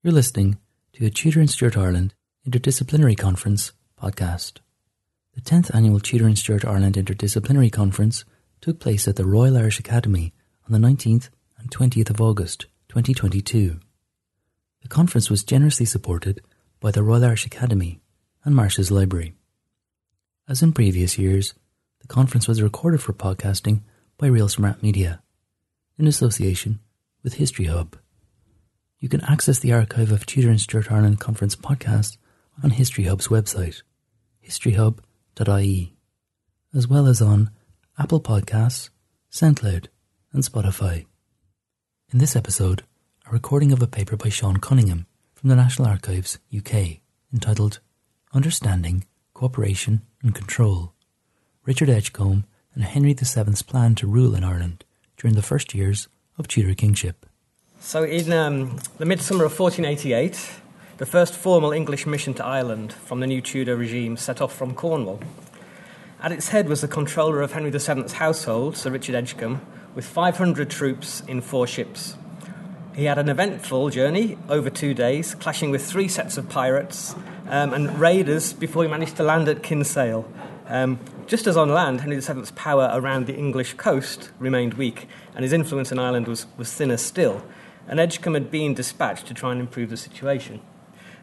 You're listening to a Tudor and Stuart Ireland Interdisciplinary Conference podcast. The 10th annual Tudor and Stuart Ireland Interdisciplinary Conference took place at the Royal Irish Academy on the 19th and 20th of August 2022. The conference was generously supported by the Royal Irish Academy and Marsh's Library. As in previous years, the conference was recorded for podcasting by Real Smart Media in association with History Hub. You can access the archive of Tudor and Stuart Ireland Conference podcasts on History Hub's website, historyhub.ie, as well as on Apple Podcasts, SoundCloud, and Spotify. In this episode, a recording of a paper by Sean Cunningham from the National Archives, UK, entitled Understanding, Cooperation and Control Richard Edgcombe and Henry VII's Plan to Rule in Ireland during the first years of Tudor kingship. So, in um, the midsummer of 1488, the first formal English mission to Ireland from the new Tudor regime set off from Cornwall. At its head was the controller of Henry VII's household, Sir Richard Edgcombe, with 500 troops in four ships. He had an eventful journey over two days, clashing with three sets of pirates um, and raiders before he managed to land at Kinsale. Um, just as on land, Henry VII's power around the English coast remained weak, and his influence in Ireland was, was thinner still and Edgcombe had been dispatched to try and improve the situation.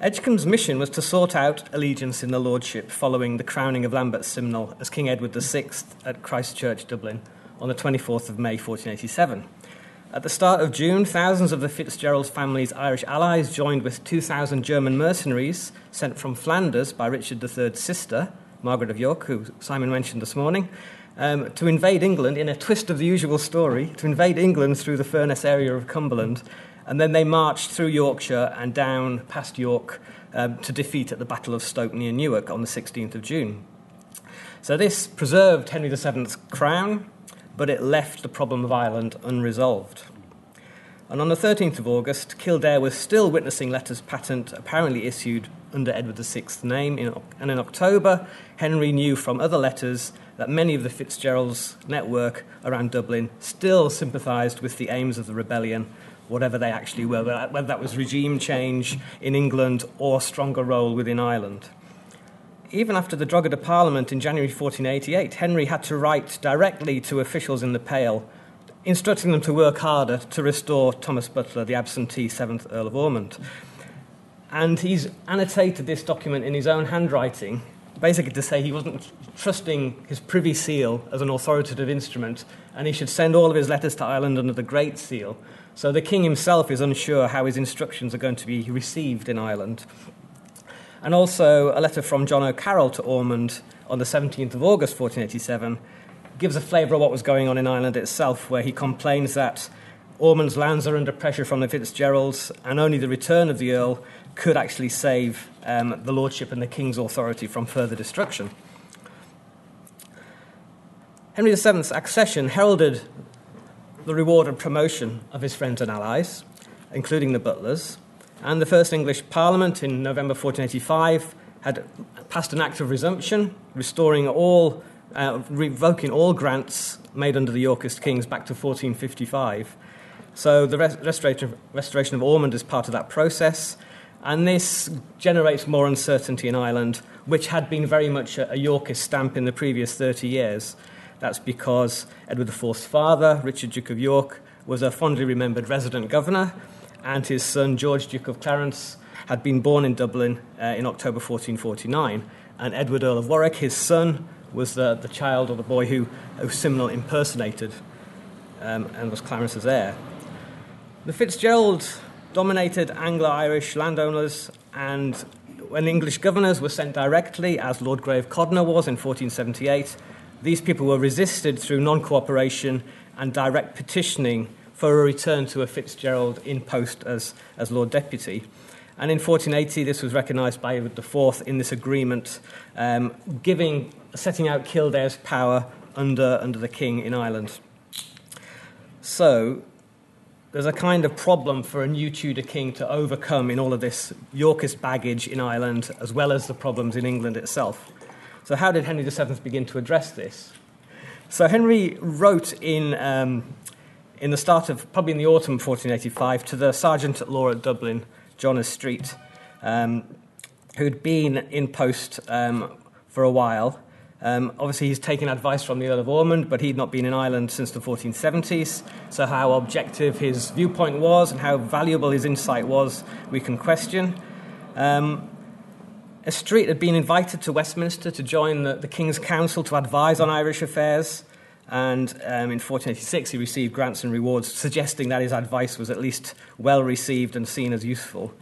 Edgcombe's mission was to sort out allegiance in the lordship following the crowning of Lambert Simnel as King Edward VI at Christ Church, Dublin, on the 24th of May 1487. At the start of June, thousands of the Fitzgerald family's Irish allies joined with 2,000 German mercenaries sent from Flanders by Richard III's sister, Margaret of York, who Simon mentioned this morning, um, to invade England in a twist of the usual story, to invade England through the Furness area of Cumberland. And then they marched through Yorkshire and down past York um, to defeat at the Battle of Stoke near Newark on the 16th of June. So this preserved Henry VII's crown, but it left the problem of Ireland unresolved. And on the 13th of August, Kildare was still witnessing letters patent apparently issued under Edward VI's name, and in October, Henry knew from other letters that many of the Fitzgerald's network around Dublin still sympathised with the aims of the rebellion, whatever they actually were, whether that was regime change in England or stronger role within Ireland. Even after the Drogheda Parliament in January 1488, Henry had to write directly to officials in the Pale, instructing them to work harder to restore Thomas Butler, the absentee 7th Earl of Ormond. And he's annotated this document in his own handwriting basically to say he wasn't trusting his Privy Seal as an authoritative instrument, and he should send all of his letters to Ireland under the Great Seal. So the king himself is unsure how his instructions are going to be received in Ireland. And also, a letter from John O'Carroll to Ormond on the 17th of August 1487 gives a flavour of what was going on in Ireland itself, where he complains that Ormond's lands are under pressure from the Fitzgeralds, and only the return of the Earl could actually save um, the lordship and the king's authority from further destruction. Henry VII's accession heralded the reward and promotion of his friends and allies, including the Butlers, and the first English Parliament in November 1485 had passed an act of resumption, restoring all, uh, revoking all grants made under the Yorkist kings back to 1455. So the restoration, restoration of Ormond is part of that process, and this generates more uncertainty in Ireland, which had been very much a, Yorkist stamp in the previous 30 years. That's because Edward IV's father, Richard Duke of York, was a fondly remembered resident governor, and his son, George Duke of Clarence, had been born in Dublin uh, in October 1449. And Edward Earl of Warwick, his son, was the, the child or the boy who, who Simnel impersonated um, and was Clarence's heir. The Fitzgerald dominated Anglo Irish landowners, and when English governors were sent directly, as Lord Grey of Codnor was in 1478, these people were resisted through non cooperation and direct petitioning for a return to a Fitzgerald in post as, as Lord Deputy. And in 1480, this was recognised by Edward IV in this agreement, um, giving, setting out Kildare's power under, under the King in Ireland. So, there's a kind of problem for a new Tudor king to overcome in all of this Yorkist baggage in Ireland, as well as the problems in England itself. So, how did Henry VII begin to address this? So, Henry wrote in, um, in the start of, probably in the autumn of 1485, to the sergeant at law at Dublin, John Street, um, who'd been in post um, for a while. Um, obviously, he's taken advice from the Earl of Ormond, but he'd not been in Ireland since the 1470s. So, how objective his viewpoint was and how valuable his insight was, we can question. Um, had been invited to Westminster to join the, the King's Council to advise on Irish affairs. And um, in 1486, he received grants and rewards, suggesting that his advice was at least well received and seen as useful.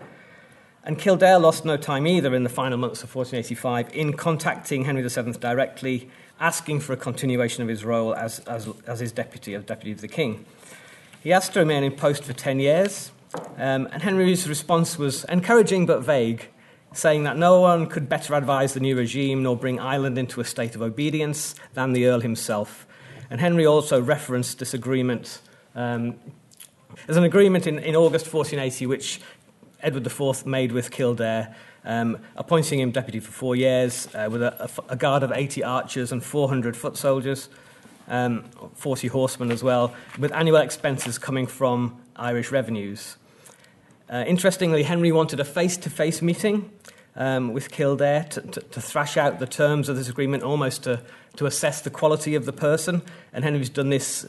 And Kildare lost no time either in the final months of 1485 in contacting Henry VII directly, asking for a continuation of his role as, as, as his deputy, as deputy of the king. He asked to remain in post for 10 years, um, and Henry's response was encouraging but vague, saying that no one could better advise the new regime nor bring Ireland into a state of obedience than the Earl himself. And Henry also referenced this agreement. Um, there's an agreement in, in August 1480 which Edward IV made with Kildare, um, appointing him deputy for four years uh, with a, a, guard of 80 archers and 400 foot soldiers, um, 40 horsemen as well, with annual expenses coming from Irish revenues. Uh, interestingly, Henry wanted a face to face meeting um, with Kildare to, to, to, thrash out the terms of this agreement, almost to, to assess the quality of the person. And Henry's done this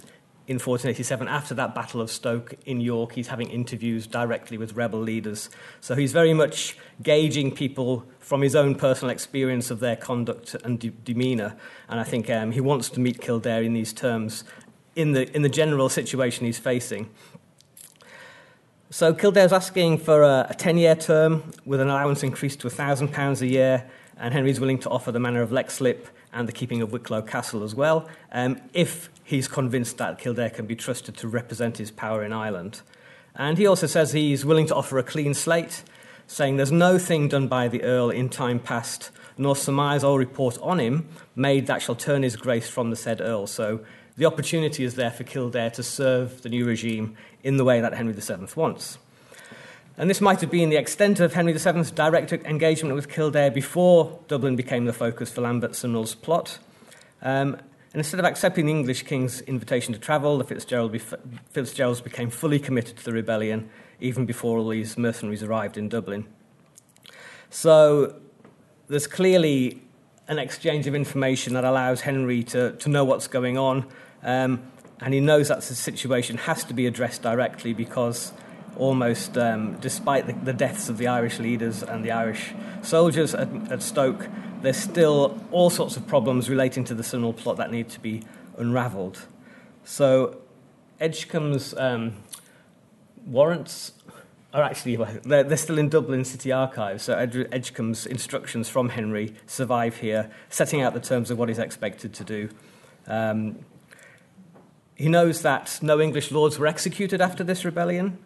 in 1487, after that Battle of Stoke in York, he's having interviews directly with rebel leaders. So he's very much gauging people from his own personal experience of their conduct and de- demeanour. And I think um, he wants to meet Kildare in these terms in the, in the general situation he's facing. So Kildare's asking for a, a 10 year term with an allowance increased to £1,000 a year, and Henry's willing to offer the manor of Leixlip and the keeping of Wicklow Castle as well, um, if he's convinced that Kildare can be trusted to represent his power in Ireland. And he also says he's willing to offer a clean slate, saying there's no thing done by the Earl in time past, nor surmise or report on him made that shall turn his grace from the said Earl. So the opportunity is there for Kildare to serve the new regime in the way that Henry VII wants. And this might have been the extent of Henry VII's direct engagement with Kildare before Dublin became the focus for Lambert Simnel's plot. Um, and instead of accepting the English king's invitation to travel, the Fitzgerald bef- Fitzgeralds became fully committed to the rebellion even before all these mercenaries arrived in Dublin. So there's clearly an exchange of information that allows Henry to, to know what's going on. Um, and he knows that the situation has to be addressed directly because almost um, despite the, the, deaths of the Irish leaders and the Irish soldiers at, at, Stoke, there's still all sorts of problems relating to the Simnel plot that need to be unravelled. So Edgcombe's um, warrants are actually they're, they're, still in Dublin City Archives. So Ed, Edgcombe's instructions from Henry survive here, setting out the terms of what he's expected to do. Um, he knows that no English lords were executed after this rebellion,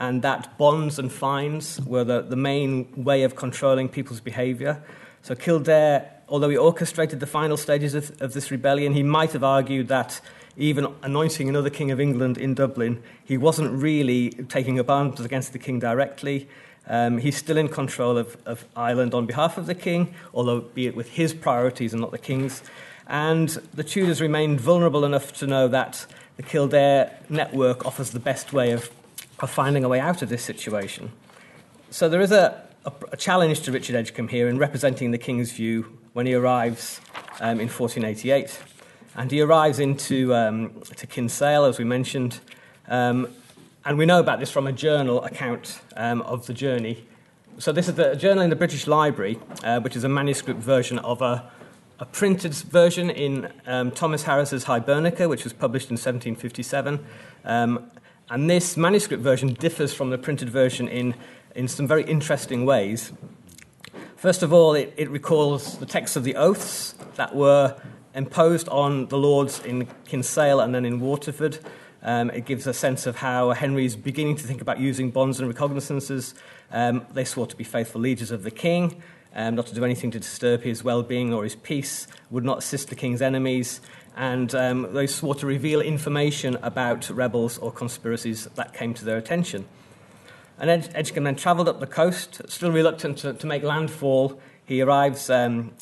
and that bonds and fines were the, the main way of controlling people's behaviour. So Kildare, although he orchestrated the final stages of, of this rebellion, he might have argued that even anointing another king of England in Dublin, he wasn't really taking up arms against the king directly. Um, he's still in control of, of Ireland on behalf of the king, although be it with his priorities and not the king's. And the Tudors remained vulnerable enough to know that the Kildare network offers the best way of of finding a way out of this situation. So there is a, a, a challenge to Richard Edgcombe here in representing the king's view when he arrives um, in 1488. And he arrives into um, to Kinsale, as we mentioned. Um, and we know about this from a journal account um, of the journey. So, this is the journal in the British Library, uh, which is a manuscript version of a, a printed version in um, Thomas Harris's Hibernica, which was published in 1757. And this manuscript version differs from the printed version in, in some very interesting ways. First of all, it, it recalls the text of the oaths that were imposed on the lords in Kinsale and then in Waterford. Um, it gives a sense of how Henry is beginning to think about using bonds and recognizances. Um, they swore to be faithful lieges of the king, um, not to do anything to disturb his well being or his peace, would not assist the king's enemies, and um, they swore to reveal information about rebels or conspiracies that came to their attention. And Ed- Edgcombe then travelled up the coast, still reluctant to, to make landfall. He arrives um,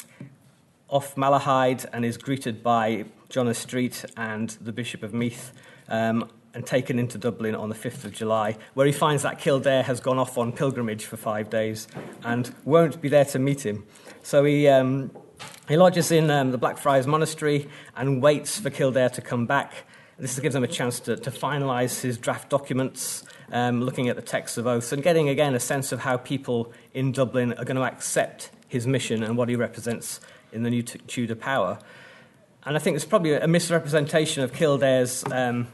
off Malahide and is greeted by John Estreat and the Bishop of Meath um, and taken into Dublin on the 5th of July, where he finds that Kildare has gone off on pilgrimage for five days and won't be there to meet him. So he, um, he lodges in um, the Blackfriars Monastery and waits for Kildare to come back. This gives him a chance to, to finalise his draft documents, um, looking at the texts of oaths, and getting again a sense of how people in Dublin are going to accept his mission and what he represents in the new Tudor power. And I think it's probably a misrepresentation of Kildare's um,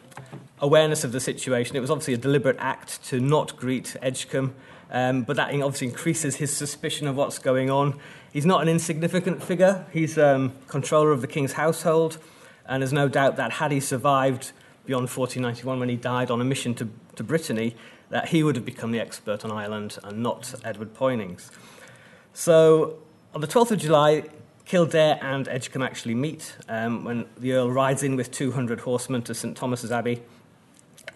awareness of the situation. It was obviously a deliberate act to not greet Edgcombe, um, but that obviously increases his suspicion of what's going on. He's not an insignificant figure. He's um, controller of the king's household, and there's no doubt that had he survived beyond 1491 when he died on a mission to, to Brittany, that he would have become the expert on Ireland and not Edward Poynings. So on the 12th of July, Kildare and Edgcombe actually meet um, when the Earl rides in with 200 horsemen to St Thomas's Abbey.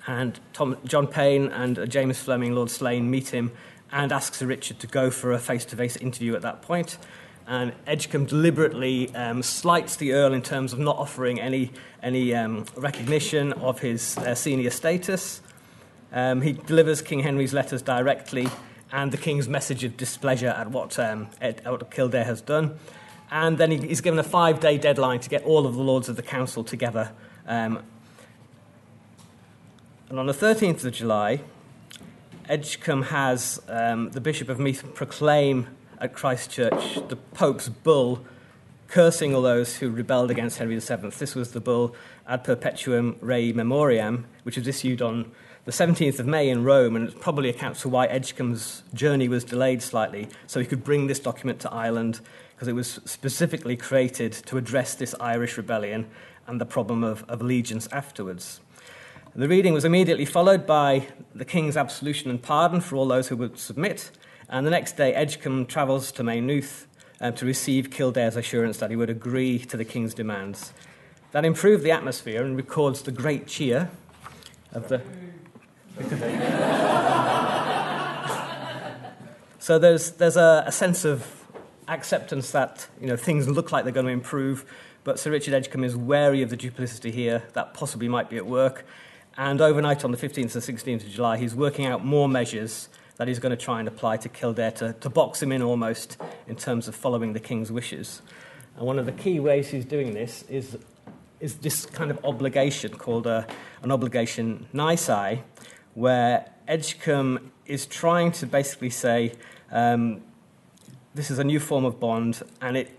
And Tom, John Payne and uh, James Fleming, Lord Slane, meet him and asks Richard to go for a face to face interview at that point. And Edgcombe deliberately um, slights the Earl in terms of not offering any, any um, recognition of his uh, senior status. Um, he delivers King Henry's letters directly and the King's message of displeasure at what, um, Ed, what Kildare has done and then he's given a five day deadline to get all of the Lords of the Council together. Um, and on the 13th of July, Edgcombe has um, the Bishop of Meath proclaim at Christ Church the Pope's bull cursing all those who rebelled against Henry VII. This was the bull Ad Perpetuum Rei Memoriam, which was issued on the 17th of May in Rome, and it probably accounts for why Edgcombe's journey was delayed slightly, so he could bring this document to Ireland because it was specifically created to address this Irish rebellion and the problem of, of allegiance afterwards. And the reading was immediately followed by the king's absolution and pardon for all those who would submit. And the next day, Edgcombe travels to Maynooth um, to receive Kildare's assurance that he would agree to the king's demands. That improved the atmosphere and records the great cheer of the. so there's, there's a, a sense of acceptance that you know, things look like they're going to improve, but Sir Richard Edgcombe is wary of the duplicity here that possibly might be at work. And overnight on the 15th and 16th of July, he's working out more measures that he's going to try and apply to Kildare to, to box him in almost in terms of following the king's wishes. And one of the key ways he's doing this is, is this kind of obligation called a, an obligation nisi, where Edgcombe is trying to basically say, um, this is a new form of bond, and it,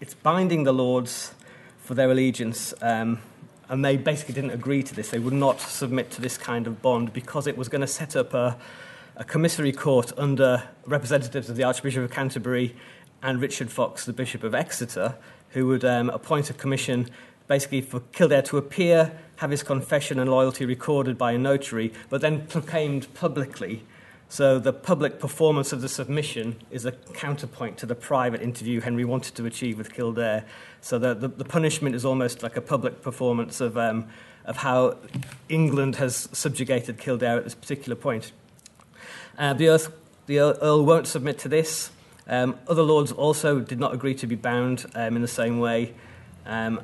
it's binding the lords for their allegiance. Um, and they basically didn't agree to this. They would not submit to this kind of bond because it was going to set up a, a commissary court under representatives of the Archbishop of Canterbury and Richard Fox, the Bishop of Exeter, who would um, appoint a commission basically for Kildare to appear, have his confession and loyalty recorded by a notary, but then proclaimed publicly so the public performance of the submission is a counterpoint to the private interview Henry wanted to achieve with Kildare. So the, the, the punishment is almost like a public performance of, um, of how England has subjugated Kildare at this particular point. Uh, the, Earth, the Earl won't submit to this. Um, other lords also did not agree to be bound um, in the same way. Um,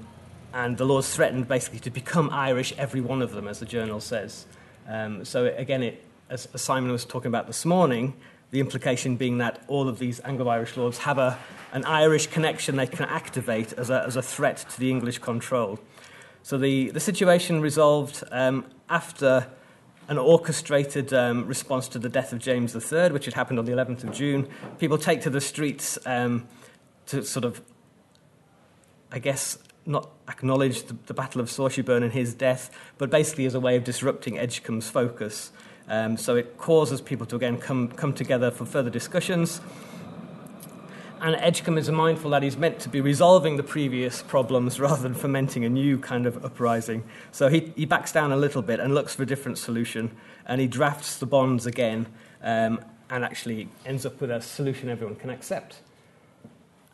and the lords threatened basically to become Irish, every one of them, as the journal says. Um, so again, it, as, Simon was talking about this morning, the implication being that all of these Anglo Irish lords have a, an Irish connection they can activate as a, as a threat to the English control. So the, the situation resolved um, after an orchestrated um, response to the death of James III, which had happened on the 11th of June. People take to the streets um, to sort of, I guess, not acknowledge the, the Battle of Sauchieburn and his death, but basically as a way of disrupting Edgcombe's focus. Um, so it causes people to again come, come together for further discussions. And Edgcombe is mindful that he's meant to be resolving the previous problems rather than fomenting a new kind of uprising. So he, he backs down a little bit and looks for a different solution. And he drafts the bonds again um, and actually ends up with a solution everyone can accept.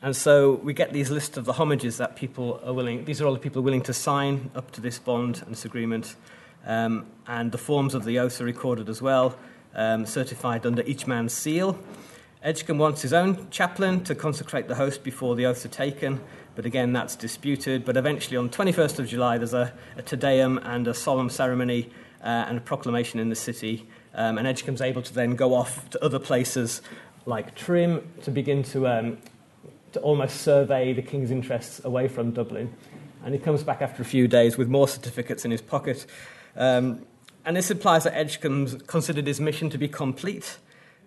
And so we get these lists of the homages that people are willing, these are all the people willing to sign up to this bond and this agreement. Um, and the forms of the oath are recorded as well, um, certified under each man's seal. Edgcombe wants his own chaplain to consecrate the host before the oaths are taken, but again, that's disputed. But eventually, on 21st of July, there's a, a Te Deum and a solemn ceremony, uh, and a proclamation in the city. Um, and Edgcombe's able to then go off to other places like Trim to begin to, um, to almost survey the king's interests away from Dublin. And he comes back after a few days with more certificates in his pocket. Um, and this implies that Edgcombe considered his mission to be complete.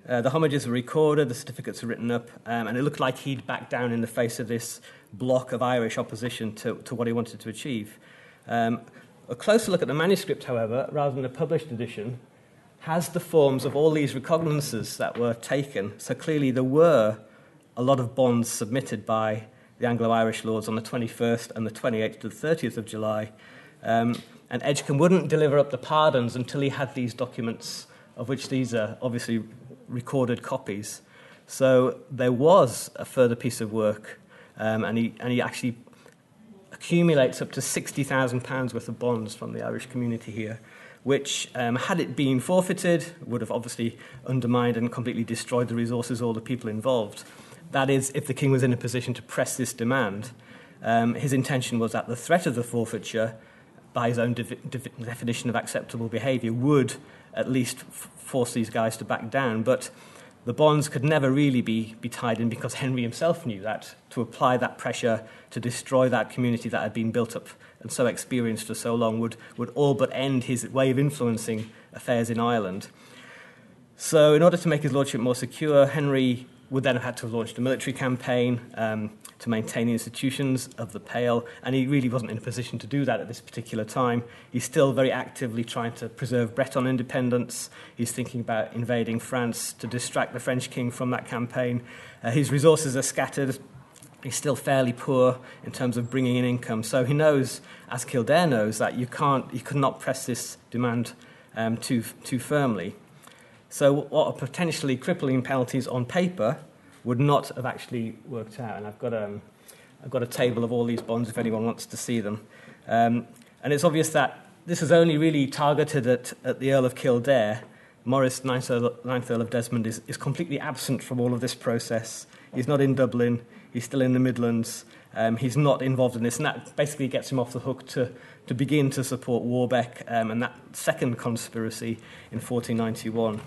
Uh, the homages were recorded, the certificates were written up, um, and it looked like he'd backed down in the face of this block of Irish opposition to, to what he wanted to achieve. Um, a closer look at the manuscript, however, rather than a published edition, has the forms of all these recognizances that were taken. So clearly, there were a lot of bonds submitted by the Anglo Irish Lords on the 21st and the 28th to the 30th of July. Um, and Edgcombe wouldn't deliver up the pardons until he had these documents, of which these are obviously recorded copies. So there was a further piece of work, um, and, he, and he actually accumulates up to £60,000 worth of bonds from the Irish community here which, um, had it been forfeited, would have obviously undermined and completely destroyed the resources or the people involved. That is, if the king was in a position to press this demand, um, his intention was that the threat of the forfeiture, by his own de- de- definition of acceptable behaviour, would at least f- force these guys to back down. But the bonds could never really be, be tied in because Henry himself knew that to apply that pressure to destroy that community that had been built up and so experienced for so long would, would all but end his way of influencing affairs in Ireland. So, in order to make his lordship more secure, Henry would then have had to have launched a military campaign um, to maintain the institutions of the Pale, and he really wasn't in a position to do that at this particular time. He's still very actively trying to preserve Breton independence. He's thinking about invading France to distract the French king from that campaign. Uh, his resources are scattered. He's still fairly poor in terms of bringing in income. So he knows, as Kildare knows, that you, can't, you could not press this demand um, too, too firmly. So, what are potentially crippling penalties on paper would not have actually worked out. And I've got, um, I've got a table of all these bonds if anyone wants to see them. Um, and it's obvious that this is only really targeted at, at the Earl of Kildare. Maurice, ninth Earl, ninth Earl of Desmond, is, is completely absent from all of this process. He's not in Dublin, he's still in the Midlands. Um, he's not involved in this, and that basically gets him off the hook to, to begin to support Warbeck um, and that second conspiracy in 1491.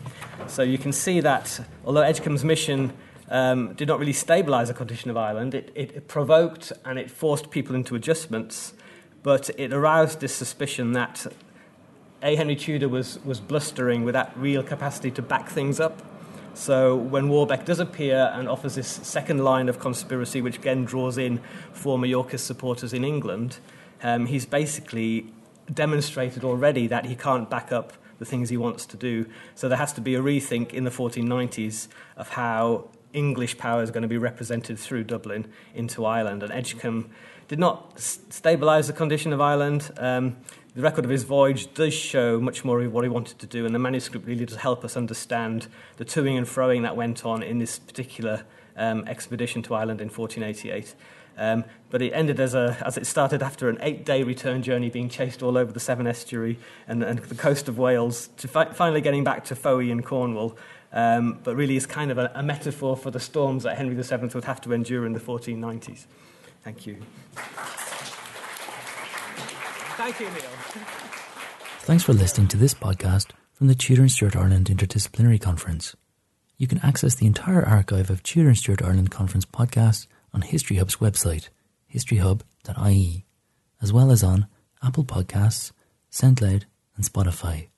So you can see that although Edgcombe's mission um, did not really stabilise the condition of Ireland, it, it, it provoked and it forced people into adjustments, but it aroused this suspicion that A. Henry Tudor was, was blustering without real capacity to back things up. So when Warbeck does appear and offers this second line of conspiracy, which again draws in former Yorkist supporters in England, um, he's basically demonstrated already that he can't back up the things he wants to do. So there has to be a rethink in the 1490s of how English power is going to be represented through Dublin into Ireland. And Edgcombe did not stabilise the condition of Ireland. Um, the record of his voyage does show much more of what he wanted to do, and the manuscript really does help us understand the toing and froing that went on in this particular um, expedition to Ireland in 1488. Um, but it ended as, a, as it started after an eight day return journey, being chased all over the Severn Estuary and, and the coast of Wales, to fi- finally getting back to Fowey in Cornwall. Um, but really is kind of a, a metaphor for the storms that Henry VII would have to endure in the 1490s. Thank you. Thank you, Neil. Thanks for listening to this podcast from the Tudor and Stuart Ireland Interdisciplinary Conference. You can access the entire archive of Tudor and Stuart Ireland Conference podcasts on History Hub's website, historyhub.ie, as well as on Apple Podcasts, SoundCloud, and Spotify.